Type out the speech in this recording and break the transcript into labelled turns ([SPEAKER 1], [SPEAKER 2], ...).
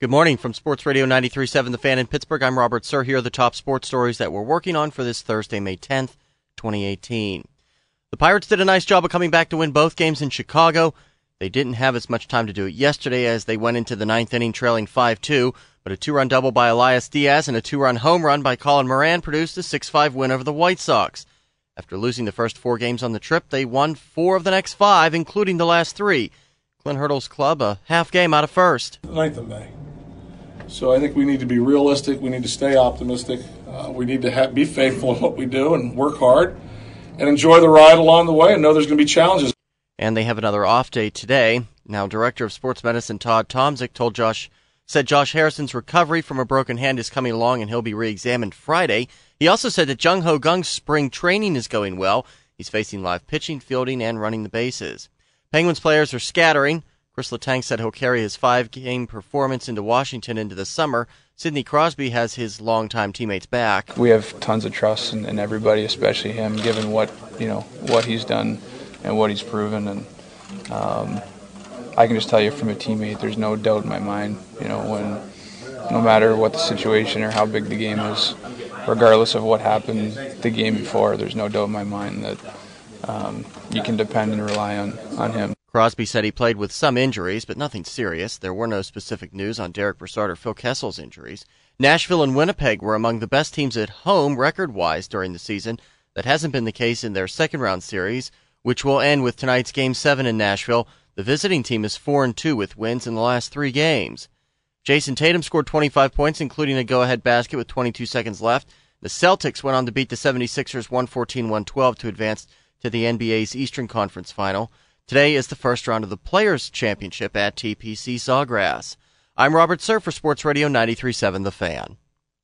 [SPEAKER 1] Good morning from Sports Radio 93.7 The Fan in Pittsburgh. I'm Robert Sir. Here are the top sports stories that we're working on for this Thursday, May 10th, 2018. The Pirates did a nice job of coming back to win both games in Chicago. They didn't have as much time to do it yesterday as they went into the ninth inning trailing 5-2, but a two-run double by Elias Diaz and a two-run home run by Colin Moran produced a 6-5 win over the White Sox. After losing the first four games on the trip, they won four of the next five, including the last three. Clint Hurdle's club a half game out of first.
[SPEAKER 2] 9th of May. So I think we need to be realistic. We need to stay optimistic. Uh, we need to have, be faithful in what we do and work hard and enjoy the ride along the way and know there's going to be challenges.
[SPEAKER 1] And they have another off day today. Now, Director of Sports Medicine Todd Tomczyk told Josh said Josh Harrison's recovery from a broken hand is coming along and he'll be re-examined Friday. He also said that Jung Ho Kang's spring training is going well. He's facing live pitching, fielding, and running the bases. Penguins players are scattering. Chris Letang said he'll carry his five game performance into Washington into the summer. Sidney Crosby has his longtime teammates back.
[SPEAKER 3] We have tons of trust in, in, everybody, especially him, given what you know what he's done and what he's proven. And um, I can just tell you from a teammate, there's no doubt in my mind. You know, when no matter what the situation or how big the game is, regardless of what happened the game before, there's no doubt in my mind that um, you can depend and rely on on him.
[SPEAKER 1] Crosby said he played with some injuries, but nothing serious. There were no specific news on Derick Brassard or Phil Kessel's injuries. Nashville and Winnipeg were among the best teams at home record wise during the season. That hasn't been the case in their second round series, which will end with tonight's Game 7 in Nashville. The visiting team is 4 and 2 with wins in the last three games. Jayson Tatum scored 25 points, including a go ahead basket with 22 seconds left. The Celtics went on to beat the 76ers 114 112 to advance to the NBA's Eastern Conference final. Today is the first round of the Players' Championship at TPC Sawgrass. I'm Robert Sir for Sports Radio 93.7 The Fan.